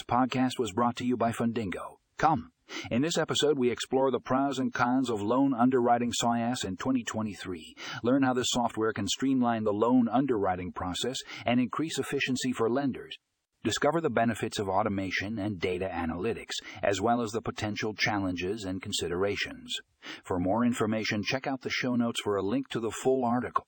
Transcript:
This podcast was brought to you by Fundingo. Come. In this episode, we explore the pros and cons of loan underwriting SaaS in 2023. Learn how the software can streamline the loan underwriting process and increase efficiency for lenders. Discover the benefits of automation and data analytics, as well as the potential challenges and considerations. For more information, check out the show notes for a link to the full article.